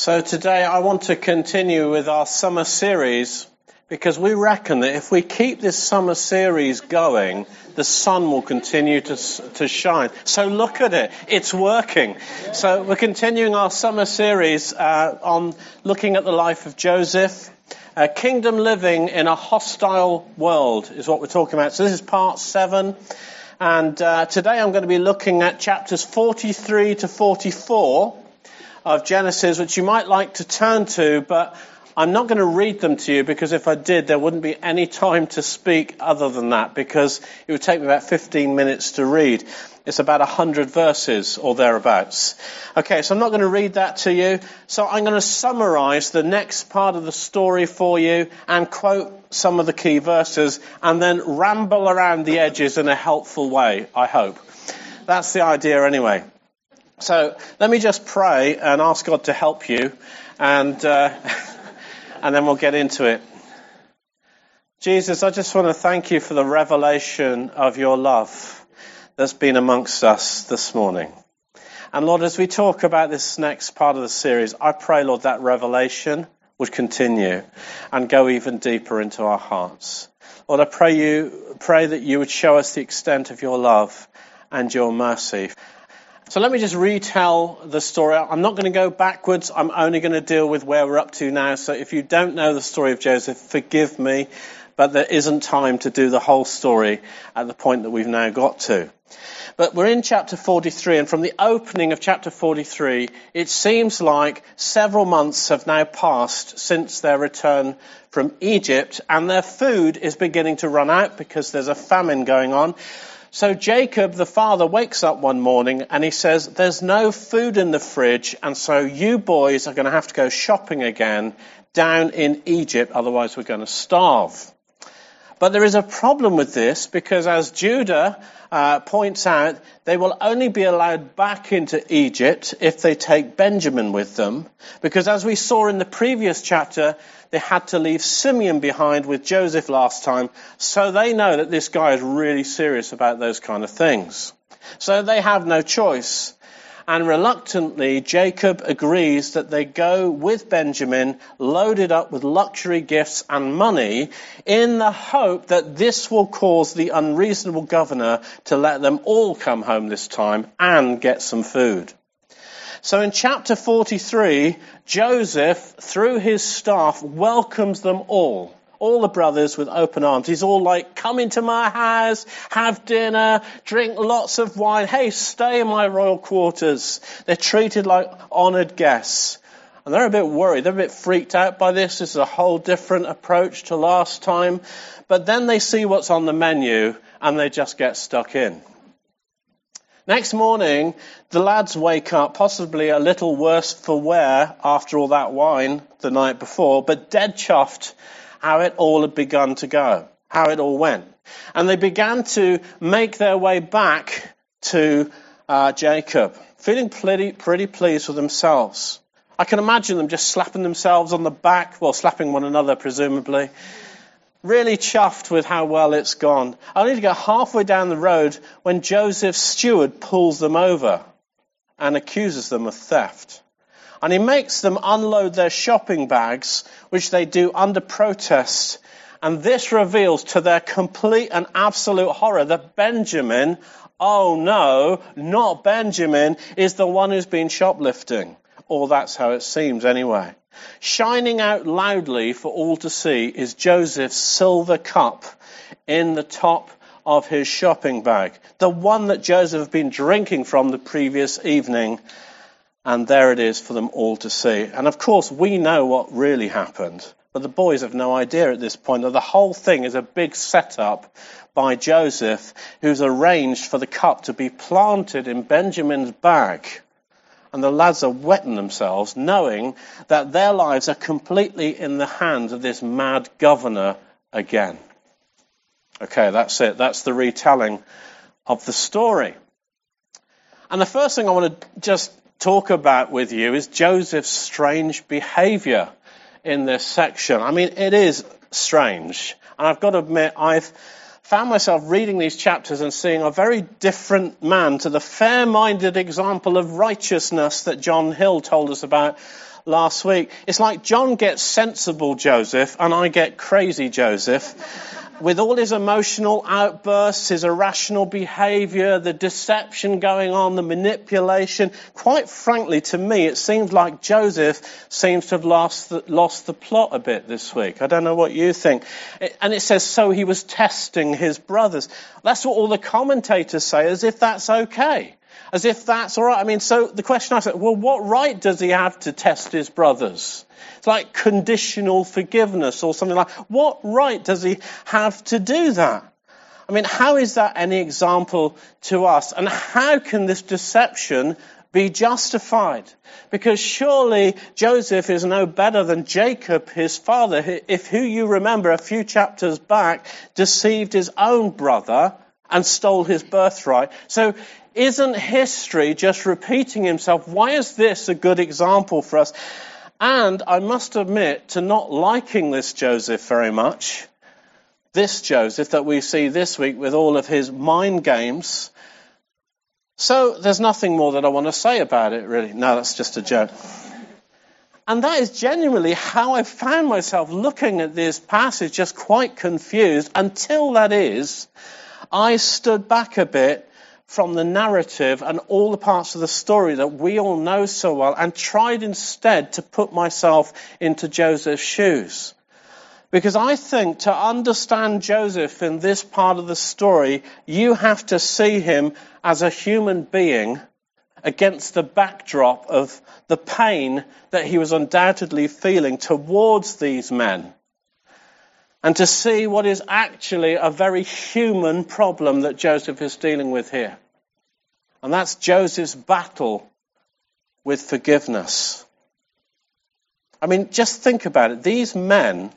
So today I want to continue with our summer series because we reckon that if we keep this summer series going, the sun will continue to, to shine. So look at it. It's working. So we're continuing our summer series uh, on looking at the life of Joseph. Uh, kingdom living in a hostile world is what we're talking about. So this is part seven. And uh, today I'm going to be looking at chapters 43 to 44 of Genesis, which you might like to turn to, but I'm not going to read them to you because if I did, there wouldn't be any time to speak other than that because it would take me about 15 minutes to read. It's about 100 verses or thereabouts. Okay, so I'm not going to read that to you. So I'm going to summarize the next part of the story for you and quote some of the key verses and then ramble around the edges in a helpful way, I hope. That's the idea anyway. So let me just pray and ask God to help you, and uh, and then we'll get into it. Jesus, I just want to thank you for the revelation of your love that's been amongst us this morning. And Lord, as we talk about this next part of the series, I pray, Lord, that revelation would continue and go even deeper into our hearts. Lord, I pray you, pray that you would show us the extent of your love and your mercy. So let me just retell the story. I'm not going to go backwards. I'm only going to deal with where we're up to now. So if you don't know the story of Joseph, forgive me, but there isn't time to do the whole story at the point that we've now got to. But we're in chapter 43, and from the opening of chapter 43, it seems like several months have now passed since their return from Egypt, and their food is beginning to run out because there's a famine going on. So Jacob, the father, wakes up one morning and he says, There's no food in the fridge, and so you boys are going to have to go shopping again down in Egypt, otherwise we're going to starve. But there is a problem with this because, as Judah uh, points out, they will only be allowed back into Egypt if they take Benjamin with them. Because, as we saw in the previous chapter, they had to leave Simeon behind with Joseph last time, so they know that this guy is really serious about those kind of things. So they have no choice and reluctantly Jacob agrees that they go with Benjamin loaded up with luxury gifts and money in the hope that this will cause the unreasonable governor to let them all come home this time and get some food. So in chapter 43, Joseph, through his staff, welcomes them all all the brothers with open arms. He's all like, come into my house, have dinner, drink lots of wine. Hey, stay in my royal quarters. They're treated like honored guests. And they're a bit worried. They're a bit freaked out by this. This is a whole different approach to last time. But then they see what's on the menu and they just get stuck in. Next morning, the lads wake up, possibly a little worse for wear after all that wine the night before, but dead chuffed how it all had begun to go, how it all went. And they began to make their way back to uh, Jacob, feeling pretty, pretty pleased with themselves. I can imagine them just slapping themselves on the back, well, slapping one another, presumably. Really chuffed with how well it's gone. Only to go halfway down the road when Joseph's steward pulls them over and accuses them of theft. And he makes them unload their shopping bags, which they do under protest. And this reveals to their complete and absolute horror that Benjamin, oh no, not Benjamin, is the one who's been shoplifting. Or that's how it seems anyway. Shining out loudly for all to see is Joseph's silver cup in the top of his shopping bag. The one that Joseph had been drinking from the previous evening and there it is for them all to see. And of course, we know what really happened, but the boys have no idea at this point that the whole thing is a big setup by Joseph, who's arranged for the cup to be planted in Benjamin's bag. And the lads are wetting themselves, knowing that their lives are completely in the hands of this mad governor again. Okay, that's it. That's the retelling of the story. And the first thing I want to just talk about with you is Joseph's strange behavior in this section. I mean, it is strange. And I've got to admit, I've found myself reading these chapters and seeing a very different man to the fair minded example of righteousness that John Hill told us about last week. It's like John gets sensible Joseph and I get crazy Joseph with all his emotional outbursts, his irrational behavior, the deception going on, the manipulation, quite frankly, to me, it seems like Joseph seems to have lost the, lost the plot a bit this week. I don't know what you think. And it says, so he was testing his brothers. That's what all the commentators say, as if that's okay. As if that's alright. I mean, so the question I said, well, what right does he have to test his brothers? It's like conditional forgiveness or something like What right does he have to do that? I mean, how is that any example to us? And how can this deception be justified? Because surely Joseph is no better than Jacob, his father, if who you remember a few chapters back deceived his own brother and stole his birthright. So isn't history just repeating himself? Why is this a good example for us? And I must admit to not liking this Joseph very much. This Joseph that we see this week with all of his mind games. So there's nothing more that I want to say about it, really. No, that's just a joke. And that is genuinely how I found myself looking at this passage just quite confused until that is, I stood back a bit from the narrative and all the parts of the story that we all know so well and tried instead to put myself into Joseph's shoes. Because I think to understand Joseph in this part of the story, you have to see him as a human being against the backdrop of the pain that he was undoubtedly feeling towards these men. And to see what is actually a very human problem that Joseph is dealing with here. And that's Joseph's battle with forgiveness. I mean, just think about it. These men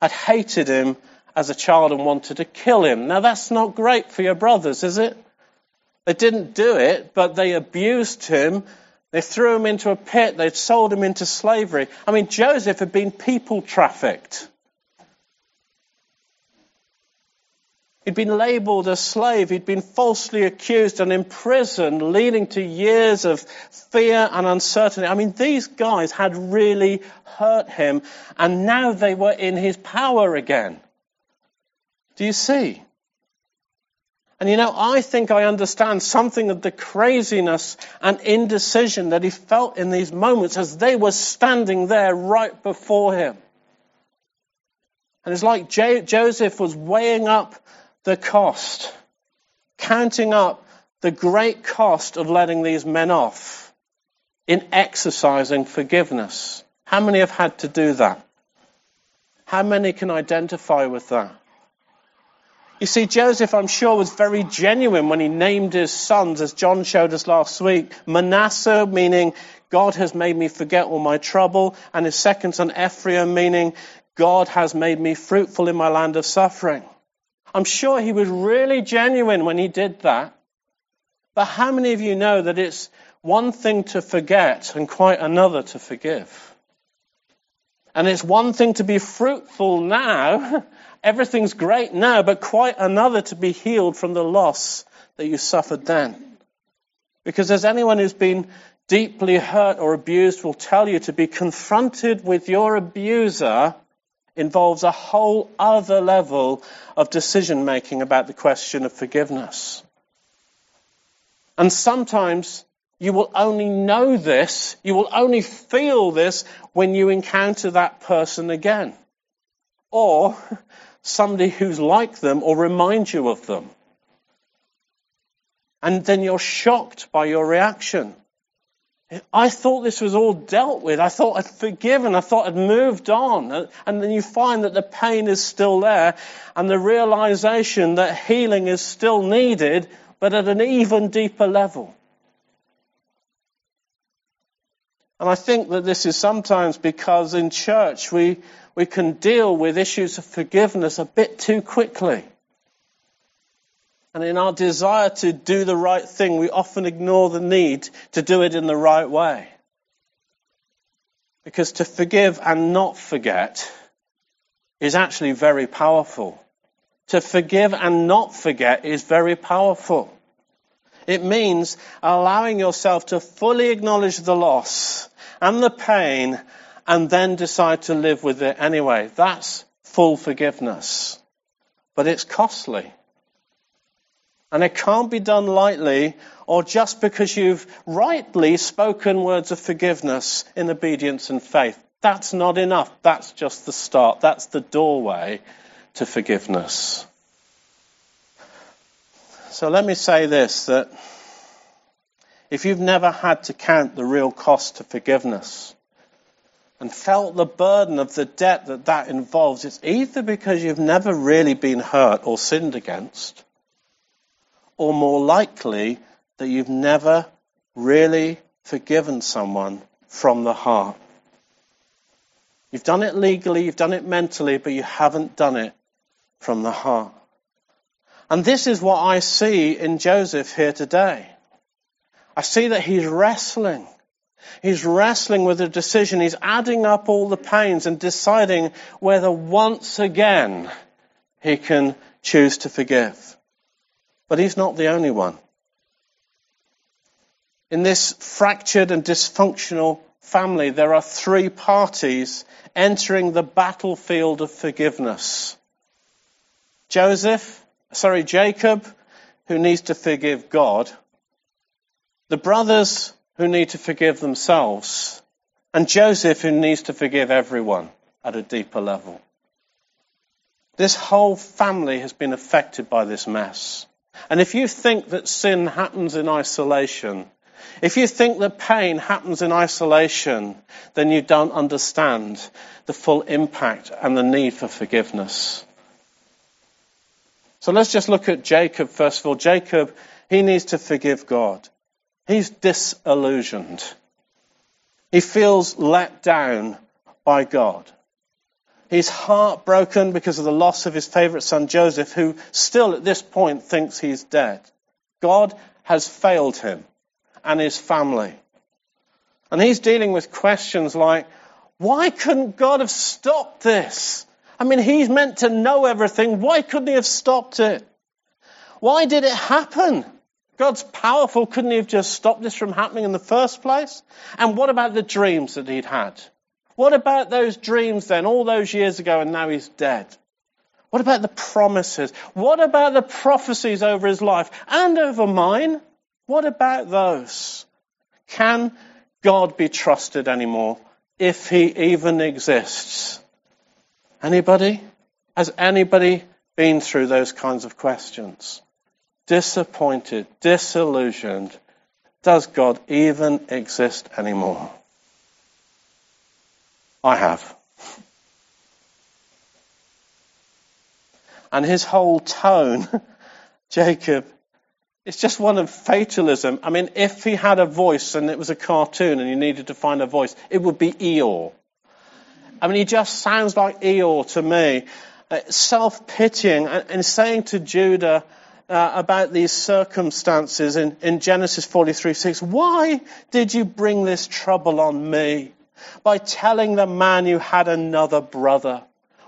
had hated him as a child and wanted to kill him. Now, that's not great for your brothers, is it? They didn't do it, but they abused him. They threw him into a pit. They'd sold him into slavery. I mean, Joseph had been people trafficked. He'd been labeled a slave. He'd been falsely accused and imprisoned, leading to years of fear and uncertainty. I mean, these guys had really hurt him, and now they were in his power again. Do you see? And you know, I think I understand something of the craziness and indecision that he felt in these moments as they were standing there right before him. And it's like J- Joseph was weighing up the cost, counting up the great cost of letting these men off in exercising forgiveness. How many have had to do that? How many can identify with that? You see, Joseph, I'm sure, was very genuine when he named his sons, as John showed us last week. Manasseh, meaning God has made me forget all my trouble, and his second son, Ephraim, meaning God has made me fruitful in my land of suffering. I'm sure he was really genuine when he did that. But how many of you know that it's one thing to forget and quite another to forgive? And it's one thing to be fruitful now, everything's great now, but quite another to be healed from the loss that you suffered then. Because as anyone who's been deeply hurt or abused will tell you to be confronted with your abuser involves a whole other level of decision making about the question of forgiveness. And sometimes you will only know this, you will only feel this when you encounter that person again. Or somebody who's like them or reminds you of them. And then you're shocked by your reaction. I thought this was all dealt with. I thought I'd forgiven. I thought I'd moved on. And then you find that the pain is still there and the realization that healing is still needed, but at an even deeper level. And I think that this is sometimes because in church we, we can deal with issues of forgiveness a bit too quickly. And in our desire to do the right thing, we often ignore the need to do it in the right way. Because to forgive and not forget is actually very powerful. To forgive and not forget is very powerful. It means allowing yourself to fully acknowledge the loss and the pain and then decide to live with it anyway. That's full forgiveness. But it's costly. And it can't be done lightly or just because you've rightly spoken words of forgiveness in obedience and faith. That's not enough. That's just the start. That's the doorway to forgiveness. So let me say this that if you've never had to count the real cost to forgiveness and felt the burden of the debt that that involves, it's either because you've never really been hurt or sinned against, or more likely that you've never really forgiven someone from the heart. You've done it legally, you've done it mentally, but you haven't done it from the heart. And this is what I see in Joseph here today. I see that he's wrestling. He's wrestling with a decision. He's adding up all the pains and deciding whether once again he can choose to forgive. But he's not the only one. In this fractured and dysfunctional family, there are three parties entering the battlefield of forgiveness. Joseph, sorry, Jacob, who needs to forgive God, the brothers who need to forgive themselves, and Joseph who needs to forgive everyone at a deeper level. This whole family has been affected by this mess. And if you think that sin happens in isolation, if you think that pain happens in isolation, then you don't understand the full impact and the need for forgiveness. So let's just look at Jacob first of all. Jacob, he needs to forgive God. He's disillusioned. He feels let down by God. He's heartbroken because of the loss of his favorite son Joseph, who still at this point thinks he's dead. God has failed him and his family. And he's dealing with questions like, why couldn't God have stopped this? I mean, he's meant to know everything. Why couldn't he have stopped it? Why did it happen? God's powerful. Couldn't he have just stopped this from happening in the first place? And what about the dreams that he'd had? What about those dreams then, all those years ago, and now he's dead? What about the promises? What about the prophecies over his life and over mine? What about those? Can God be trusted anymore if he even exists? Anybody? Has anybody been through those kinds of questions? Disappointed, disillusioned. Does God even exist anymore? I have. And his whole tone, Jacob, it's just one of fatalism. I mean, if he had a voice and it was a cartoon and you needed to find a voice, it would be Eeyore. I mean, he just sounds like Eeyore to me. Uh, self-pitying and, saying to Judah uh, about these circumstances in, in Genesis 43, 6, why did you bring this trouble on me by telling the man you had another brother?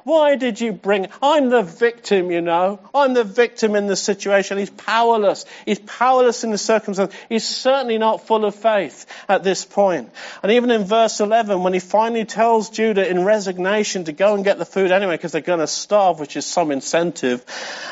Why did you bring? I'm the victim, you know. I'm the victim in the situation. He's powerless. He's powerless in the circumstance. He's certainly not full of faith at this point. And even in verse 11, when he finally tells Judah in resignation to go and get the food anyway because they're going to starve, which is some incentive,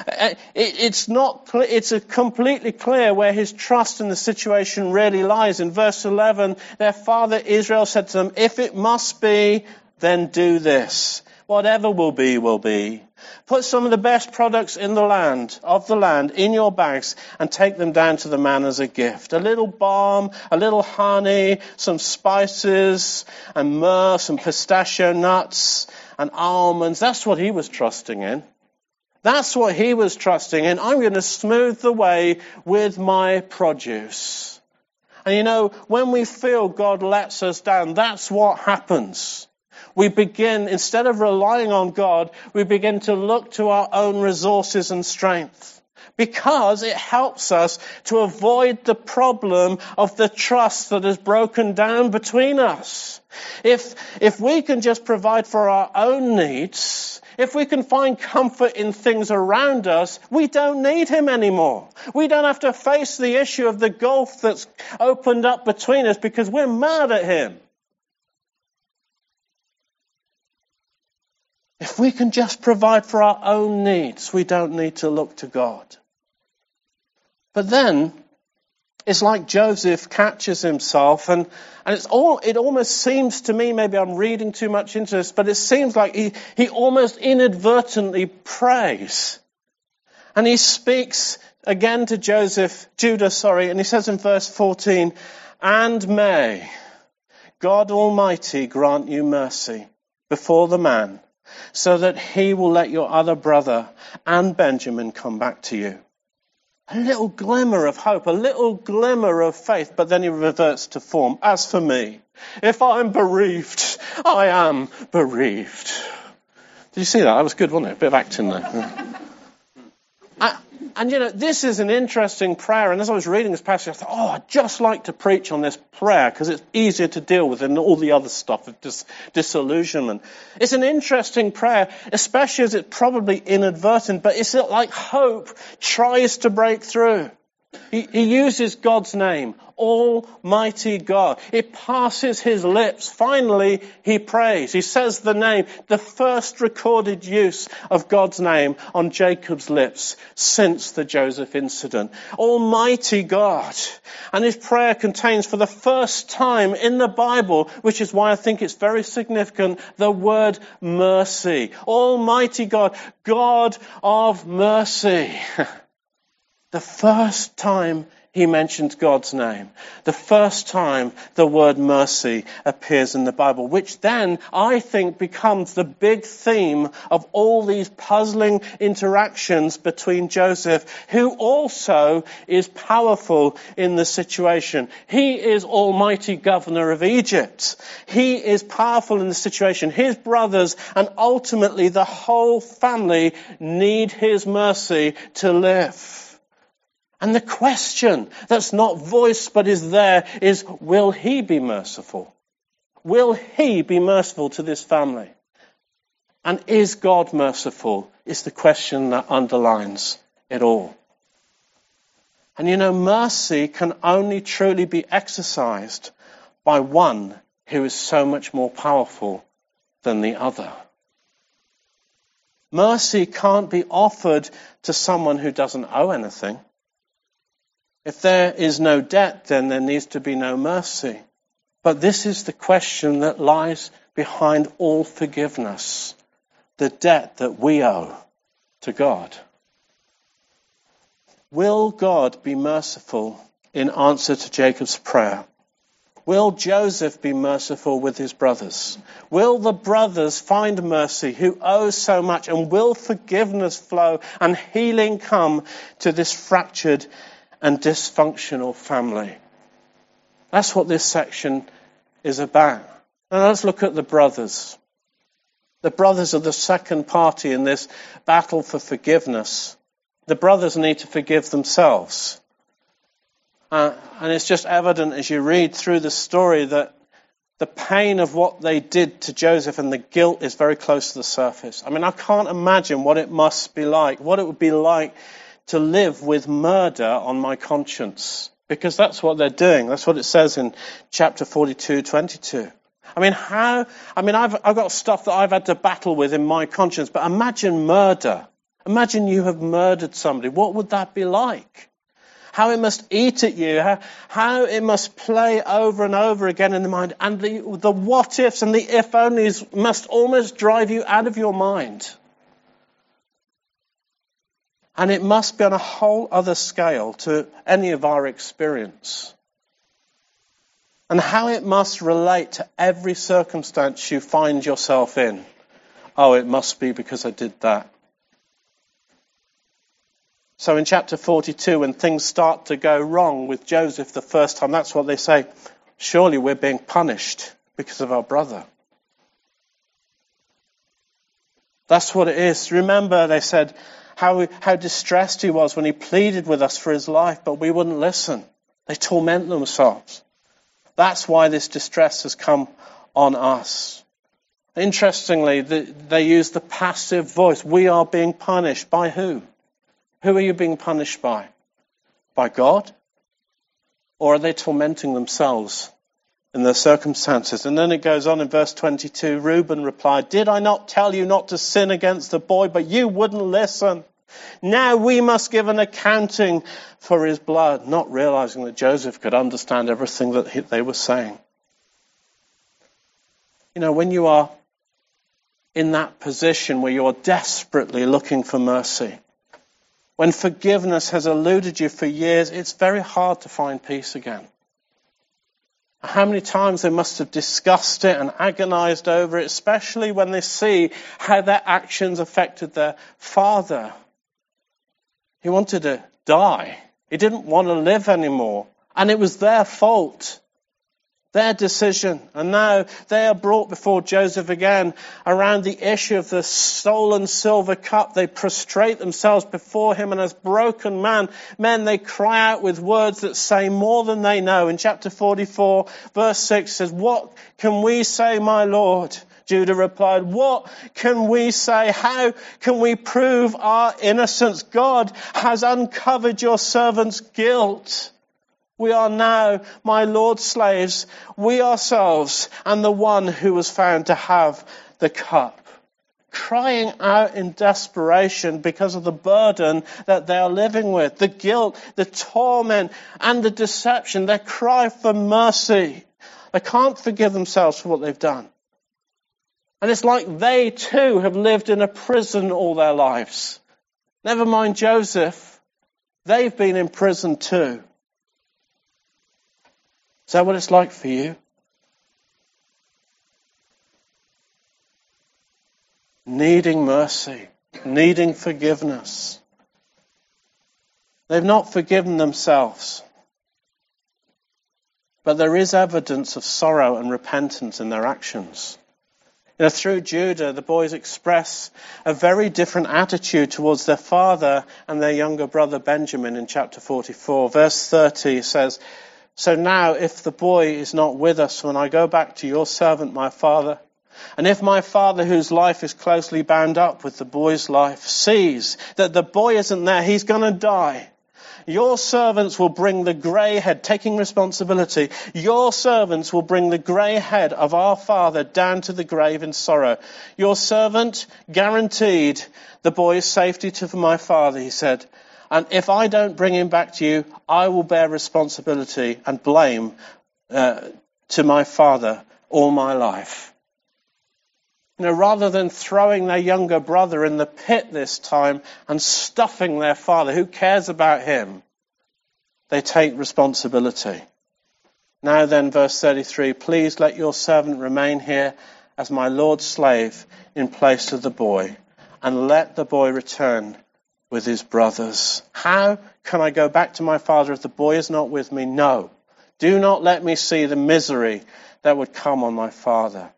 eh, it's not, it's a completely clear where his trust in the situation really lies. In verse 11, their father Israel said to them, if it must be, then do this. Whatever will be, will be. Put some of the best products in the land, of the land, in your bags and take them down to the man as a gift. A little balm, a little honey, some spices and myrrh, some pistachio nuts and almonds. That's what he was trusting in. That's what he was trusting in. I'm going to smooth the way with my produce. And you know, when we feel God lets us down, that's what happens we begin, instead of relying on God, we begin to look to our own resources and strength. Because it helps us to avoid the problem of the trust that has broken down between us. If, if we can just provide for our own needs, if we can find comfort in things around us, we don't need him anymore. We don't have to face the issue of the gulf that's opened up between us because we're mad at him. If we can just provide for our own needs, we don't need to look to God. But then, it's like Joseph catches himself and, and it's all, it almost seems to me, maybe I'm reading too much into this, but it seems like he, he almost inadvertently prays. And he speaks again to Joseph, Judah, sorry, and he says in verse 14, and may God Almighty grant you mercy before the man, so that he will let your other brother and Benjamin come back to you. A little glimmer of hope, a little glimmer of faith, but then he reverts to form. As for me, if I'm bereaved, I am bereaved. Did you see that? That was good, wasn't it? A bit of acting there. And you know, this is an interesting prayer. And as I was reading this passage, I thought, oh, I'd just like to preach on this prayer because it's easier to deal with than all the other stuff of dis- disillusionment. It's an interesting prayer, especially as it's probably inadvertent, but it's like hope tries to break through. He, he, uses God's name, Almighty God. It passes his lips. Finally, he prays. He says the name, the first recorded use of God's name on Jacob's lips since the Joseph incident. Almighty God. And his prayer contains for the first time in the Bible, which is why I think it's very significant, the word mercy. Almighty God, God of mercy. The first time he mentions God's name. The first time the word mercy appears in the Bible, which then I think becomes the big theme of all these puzzling interactions between Joseph, who also is powerful in the situation. He is almighty governor of Egypt. He is powerful in the situation. His brothers and ultimately the whole family need his mercy to live. And the question that's not voiced but is there is, will he be merciful? Will he be merciful to this family? And is God merciful? Is the question that underlines it all. And you know, mercy can only truly be exercised by one who is so much more powerful than the other. Mercy can't be offered to someone who doesn't owe anything. If there is no debt, then there needs to be no mercy. But this is the question that lies behind all forgiveness the debt that we owe to God. Will God be merciful in answer to Jacob's prayer? Will Joseph be merciful with his brothers? Will the brothers find mercy who owe so much? And will forgiveness flow and healing come to this fractured and dysfunctional family. That's what this section is about. Now let's look at the brothers. The brothers are the second party in this battle for forgiveness. The brothers need to forgive themselves. Uh, and it's just evident as you read through the story that the pain of what they did to Joseph and the guilt is very close to the surface. I mean, I can't imagine what it must be like, what it would be like to live with murder on my conscience. Because that's what they're doing. That's what it says in chapter 42, 22. I mean, how, I mean, I've, I've got stuff that I've had to battle with in my conscience, but imagine murder. Imagine you have murdered somebody. What would that be like? How it must eat at you, how, how it must play over and over again in the mind, and the, the what ifs and the if onlys must almost drive you out of your mind. And it must be on a whole other scale to any of our experience. And how it must relate to every circumstance you find yourself in. Oh, it must be because I did that. So in chapter 42, when things start to go wrong with Joseph the first time, that's what they say. Surely we're being punished because of our brother. That's what it is. Remember, they said, how, how distressed he was when he pleaded with us for his life, but we wouldn't listen. They torment themselves. That's why this distress has come on us. Interestingly, the, they use the passive voice. We are being punished. By who? Who are you being punished by? By God? Or are they tormenting themselves in the circumstances. And then it goes on in verse 22 Reuben replied, Did I not tell you not to sin against the boy, but you wouldn't listen? Now we must give an accounting for his blood, not realizing that Joseph could understand everything that they were saying. You know, when you are in that position where you're desperately looking for mercy, when forgiveness has eluded you for years, it's very hard to find peace again. How many times they must have discussed it and agonized over it, especially when they see how their actions affected their father. He wanted to die. He didn't want to live anymore. And it was their fault. Their decision. And now they are brought before Joseph again around the issue of the stolen silver cup. They prostrate themselves before him and as broken man, men, they cry out with words that say more than they know. In chapter 44 verse 6 says, what can we say, my Lord? Judah replied, what can we say? How can we prove our innocence? God has uncovered your servant's guilt. We are now my Lord's slaves, we ourselves, and the one who was found to have the cup. Crying out in desperation because of the burden that they are living with, the guilt, the torment, and the deception. They cry for mercy. They can't forgive themselves for what they've done. And it's like they too have lived in a prison all their lives. Never mind Joseph. They've been in prison too. Is that what it's like for you? Needing mercy, needing forgiveness. They've not forgiven themselves. But there is evidence of sorrow and repentance in their actions. You know, through Judah, the boys express a very different attitude towards their father and their younger brother Benjamin in chapter 44. Verse 30 says, so now, if the boy is not with us when I go back to your servant, my father, and if my father, whose life is closely bound up with the boy's life, sees that the boy isn't there, he's going to die. Your servants will bring the grey head, taking responsibility. Your servants will bring the grey head of our father down to the grave in sorrow. Your servant guaranteed the boy's safety to my father, he said. And if I don't bring him back to you, I will bear responsibility and blame uh, to my father all my life. You know, rather than throwing their younger brother in the pit this time and stuffing their father, who cares about him? They take responsibility. Now then, verse 33, please let your servant remain here as my Lord's slave in place of the boy, and let the boy return with his brothers. How can I go back to my father if the boy is not with me? No. Do not let me see the misery that would come on my father.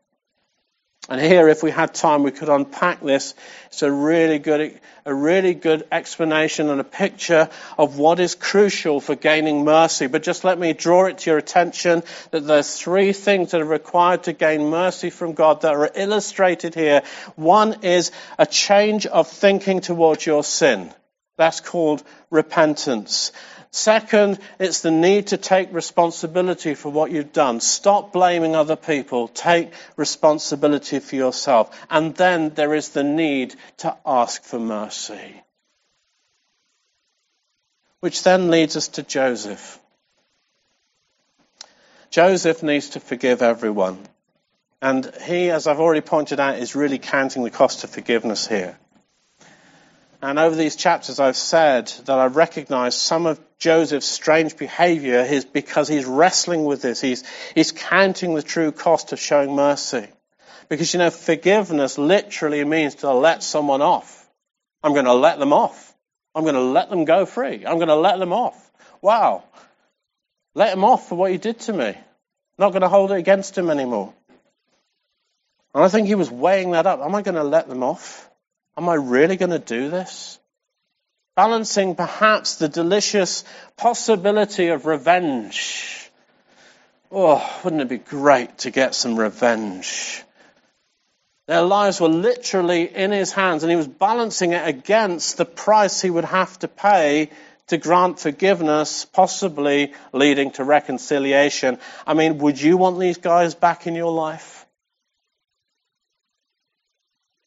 And here, if we had time, we could unpack this. It's a really good, a really good explanation and a picture of what is crucial for gaining mercy. But just let me draw it to your attention that there are three things that are required to gain mercy from God that are illustrated here. One is a change of thinking towards your sin. That's called repentance. Second, it's the need to take responsibility for what you've done. Stop blaming other people. Take responsibility for yourself. And then there is the need to ask for mercy. Which then leads us to Joseph. Joseph needs to forgive everyone. And he, as I've already pointed out, is really counting the cost of forgiveness here. And over these chapters, I've said that I've recognized some of Joseph's strange behavior is because he's wrestling with this. He's, he's counting the true cost of showing mercy. Because, you know, forgiveness literally means to let someone off. I'm going to let them off. I'm going to let them go free. I'm going to let them off. Wow. Let him off for what he did to me. Not going to hold it against him anymore. And I think he was weighing that up. Am I going to let them off? Am I really going to do this? Balancing perhaps the delicious possibility of revenge. Oh, wouldn't it be great to get some revenge? Their lives were literally in his hands, and he was balancing it against the price he would have to pay to grant forgiveness, possibly leading to reconciliation. I mean, would you want these guys back in your life?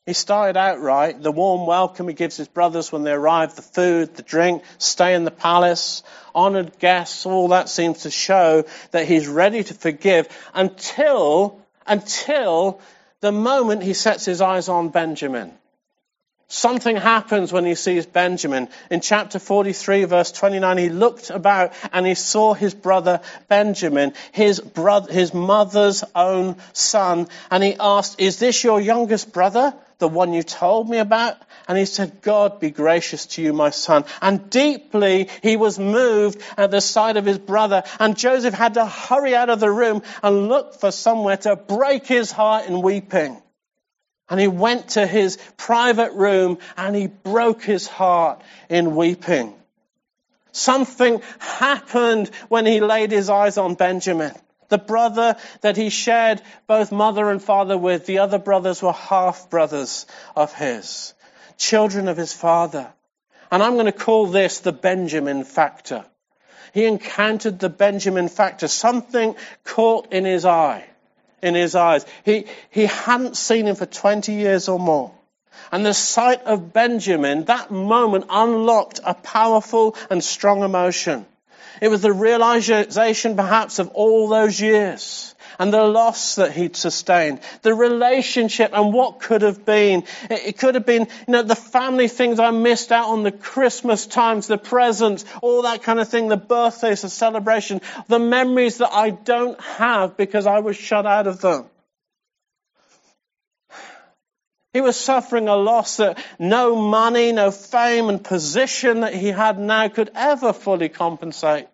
He started out right. The warm welcome he gives his brothers when they arrive, the food, the drink, stay in the palace, honored guests, all that seems to show that he's ready to forgive until, until the moment he sets his eyes on Benjamin. Something happens when he sees Benjamin. In chapter 43, verse 29, he looked about and he saw his brother Benjamin, his brother, his mother's own son, and he asked, Is this your youngest brother? the one you told me about? And he said, God be gracious to you, my son. And deeply he was moved at the sight of his brother. And Joseph had to hurry out of the room and look for somewhere to break his heart in weeping. And he went to his private room and he broke his heart in weeping. Something happened when he laid his eyes on Benjamin. The brother that he shared both mother and father with, the other brothers were half brothers of his, children of his father. And I'm going to call this the Benjamin factor. He encountered the Benjamin factor, something caught in his eye, in his eyes. He, he hadn't seen him for 20 years or more. And the sight of Benjamin, that moment unlocked a powerful and strong emotion. It was the realization perhaps of all those years and the loss that he'd sustained, the relationship and what could have been. It could have been, you know, the family things I missed out on, the Christmas times, the presents, all that kind of thing, the birthdays, the celebration, the memories that I don't have because I was shut out of them. He was suffering a loss that no money, no fame and position that he had now could ever fully compensate.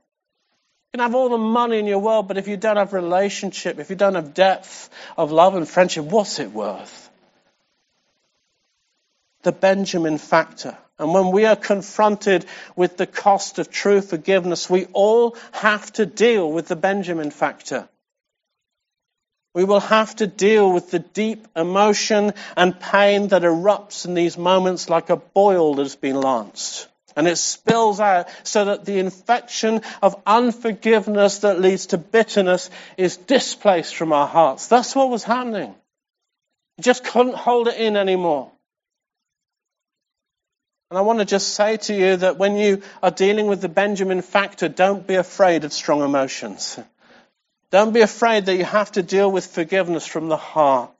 You can have all the money in your world, but if you don't have relationship, if you don't have depth of love and friendship, what's it worth? The Benjamin factor. And when we are confronted with the cost of true forgiveness, we all have to deal with the Benjamin factor. We will have to deal with the deep emotion and pain that erupts in these moments like a boil that has been launched. And it spills out so that the infection of unforgiveness that leads to bitterness is displaced from our hearts. That's what was happening. You just couldn't hold it in anymore. And I want to just say to you that when you are dealing with the Benjamin factor, don't be afraid of strong emotions. Don't be afraid that you have to deal with forgiveness from the heart.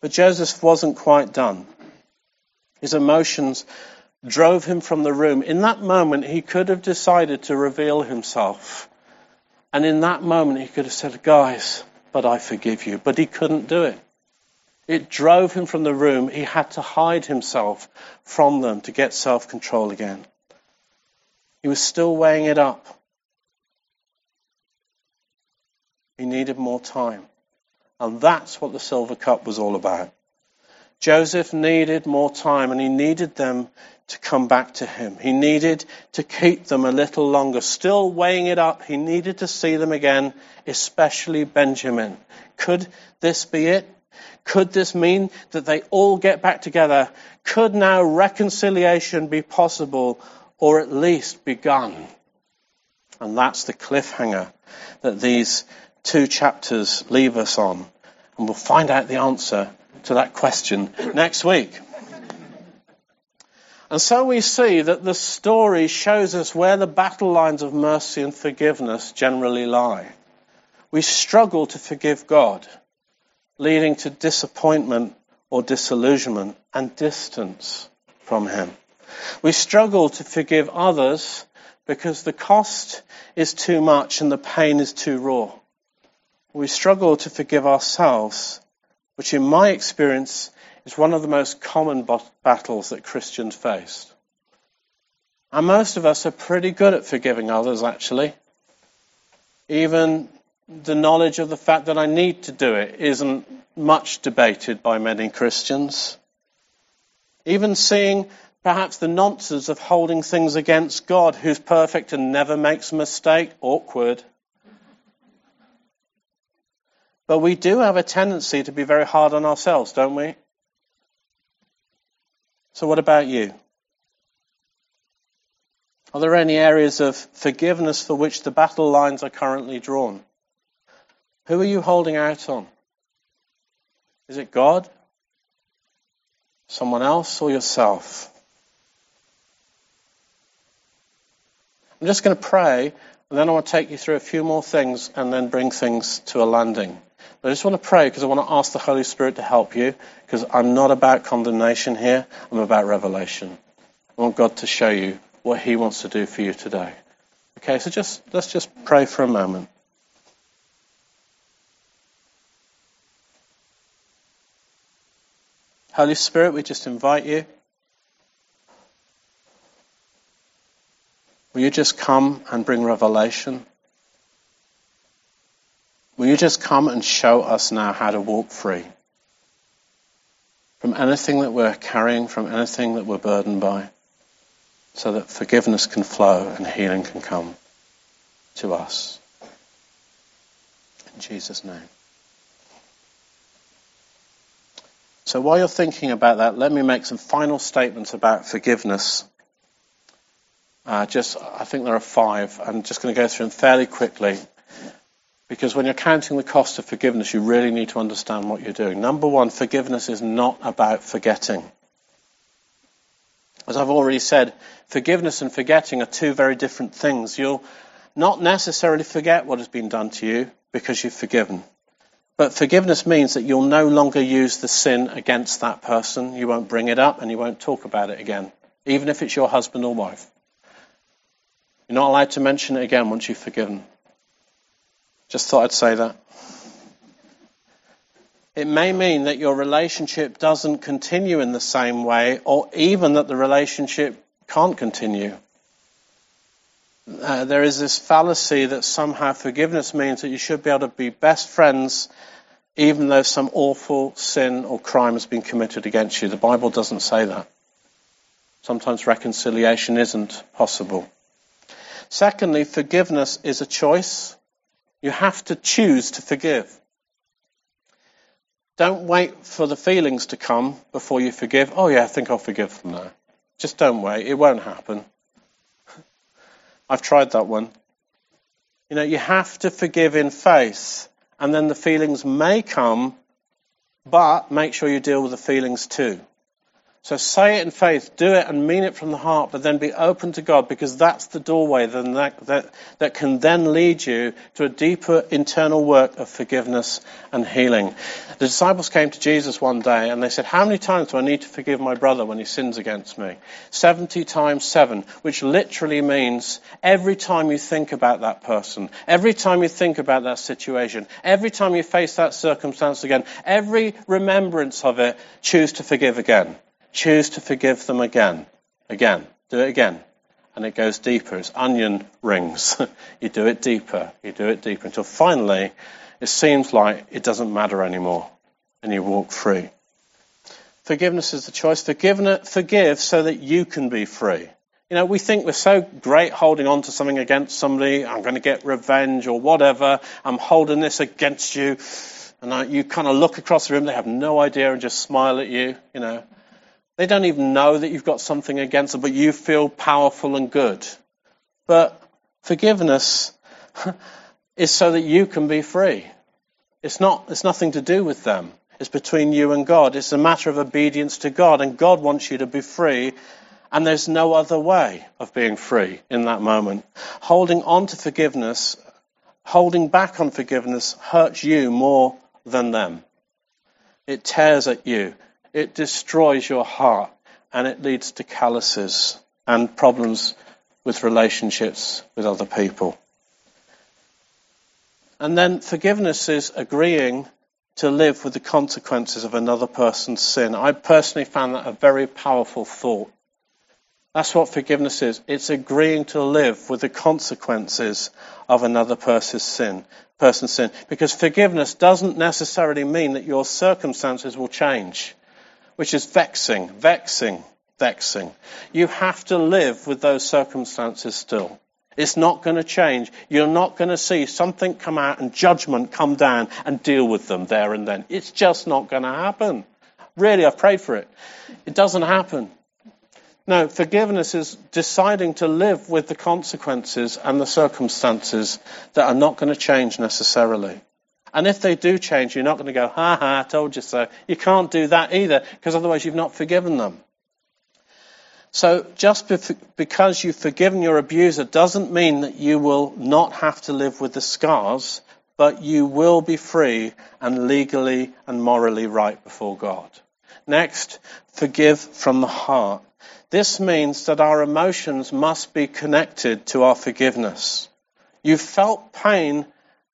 But Joseph wasn't quite done. His emotions drove him from the room. In that moment, he could have decided to reveal himself. And in that moment, he could have said, Guys, but I forgive you. But he couldn't do it. It drove him from the room. He had to hide himself from them to get self control again. He was still weighing it up. He needed more time. And that's what the silver cup was all about. Joseph needed more time and he needed them to come back to him. He needed to keep them a little longer. Still weighing it up, he needed to see them again, especially Benjamin. Could this be it? Could this mean that they all get back together? Could now reconciliation be possible or at least begun? And that's the cliffhanger that these two chapters leave us on. And we'll find out the answer to that question next week. And so we see that the story shows us where the battle lines of mercy and forgiveness generally lie. We struggle to forgive God, leading to disappointment or disillusionment and distance from Him. We struggle to forgive others because the cost is too much and the pain is too raw we struggle to forgive ourselves, which in my experience is one of the most common battles that Christians face. And most of us are pretty good at forgiving others, actually. Even the knowledge of the fact that I need to do it isn't much debated by many Christians. Even seeing perhaps the nonsense of holding things against God, who's perfect and never makes a mistake, awkward. But we do have a tendency to be very hard on ourselves, don't we? So, what about you? Are there any areas of forgiveness for which the battle lines are currently drawn? Who are you holding out on? Is it God? Someone else or yourself? I'm just going to pray, and then I want to take you through a few more things and then bring things to a landing. But I just want to pray because I want to ask the Holy Spirit to help you because I'm not about condemnation here, I'm about revelation. I want God to show you what He wants to do for you today. Okay, so just let's just pray for a moment. Holy Spirit, we just invite you. Will you just come and bring revelation? Will you just come and show us now how to walk free from anything that we're carrying, from anything that we're burdened by, so that forgiveness can flow and healing can come to us? In Jesus' name. So while you're thinking about that, let me make some final statements about forgiveness uh, just, I think there are five. I'm just going to go through them fairly quickly because when you're counting the cost of forgiveness, you really need to understand what you're doing. Number one, forgiveness is not about forgetting. As I've already said, forgiveness and forgetting are two very different things. You'll not necessarily forget what has been done to you because you've forgiven. But forgiveness means that you'll no longer use the sin against that person. You won't bring it up and you won't talk about it again, even if it's your husband or wife. You're not allowed to mention it again once you've forgiven. Just thought I'd say that. It may mean that your relationship doesn't continue in the same way, or even that the relationship can't continue. Uh, there is this fallacy that somehow forgiveness means that you should be able to be best friends even though some awful sin or crime has been committed against you. The Bible doesn't say that. Sometimes reconciliation isn't possible. Secondly, forgiveness is a choice. You have to choose to forgive. Don't wait for the feelings to come before you forgive. Oh, yeah, I think I'll forgive them now. Just don't wait. It won't happen. I've tried that one. You know, you have to forgive in faith, and then the feelings may come, but make sure you deal with the feelings too. So say it in faith, do it and mean it from the heart, but then be open to God because that's the doorway that, that, that can then lead you to a deeper internal work of forgiveness and healing. The disciples came to Jesus one day and they said, How many times do I need to forgive my brother when he sins against me? 70 times 7, which literally means every time you think about that person, every time you think about that situation, every time you face that circumstance again, every remembrance of it, choose to forgive again. Choose to forgive them again. Again. Do it again. And it goes deeper. It's onion rings. you do it deeper. You do it deeper until finally it seems like it doesn't matter anymore and you walk free. Forgiveness is the choice. Forgive, forgive so that you can be free. You know, we think we're so great holding on to something against somebody. I'm going to get revenge or whatever. I'm holding this against you. And I, you kind of look across the room. They have no idea and just smile at you. You know, they don't even know that you've got something against them, but you feel powerful and good. But forgiveness is so that you can be free. It's not, it's nothing to do with them. It's between you and God. It's a matter of obedience to God, and God wants you to be free, and there's no other way of being free in that moment. Holding on to forgiveness, holding back on forgiveness hurts you more than them. It tears at you. It destroys your heart and it leads to calluses and problems with relationships with other people. And then forgiveness is agreeing to live with the consequences of another person's sin. I personally found that a very powerful thought. That's what forgiveness is. It's agreeing to live with the consequences of another person's sin. Person's sin. Because forgiveness doesn't necessarily mean that your circumstances will change which is vexing, vexing, vexing. You have to live with those circumstances still. It's not going to change. You're not going to see something come out and judgment come down and deal with them there and then. It's just not going to happen. Really, I've prayed for it. It doesn't happen. No, forgiveness is deciding to live with the consequences and the circumstances that are not going to change necessarily. And if they do change, you're not going to go, ha ha, I told you so. You can't do that either, because otherwise you've not forgiven them. So just because you've forgiven your abuser doesn't mean that you will not have to live with the scars, but you will be free and legally and morally right before God. Next, forgive from the heart. This means that our emotions must be connected to our forgiveness. You felt pain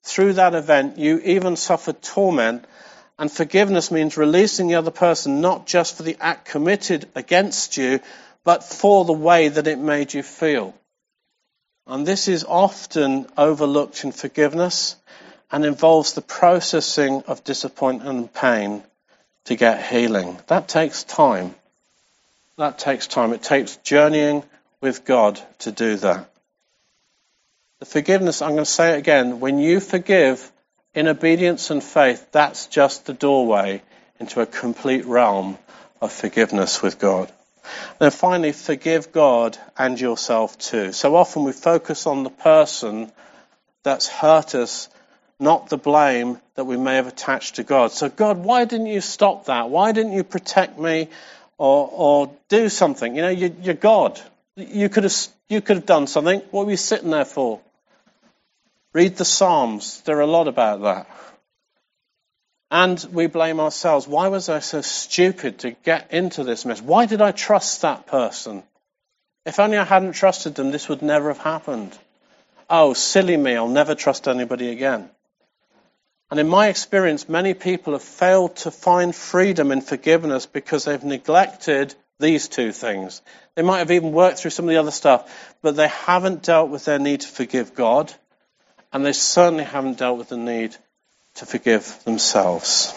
through that event, you even suffered torment. And forgiveness means releasing the other person not just for the act committed against you, but for the way that it made you feel. And this is often overlooked in forgiveness and involves the processing of disappointment and pain to get healing. That takes time. That takes time. It takes journeying with God to do that. The forgiveness, I'm going to say it again, when you forgive in obedience and faith, that's just the doorway into a complete realm of forgiveness with God. Then finally, forgive God and yourself too. So often we focus on the person that's hurt us, not the blame that we may have attached to God. So, God, why didn't you stop that? Why didn't you protect me or, or do something? You know, you, are God. You could, have, you could have done something. What were you sitting there for? Read the Psalms. There are a lot about that. And we blame ourselves. Why was I so stupid to get into this mess? Why did I trust that person? If only I hadn't trusted them, this would never have happened. Oh, silly me, I'll never trust anybody again. And in my experience, many people have failed to find freedom and forgiveness because they've neglected these two things. They might have even worked through some of the other stuff, but they haven't dealt with their need to forgive God and they certainly haven't dealt with the need to forgive themselves.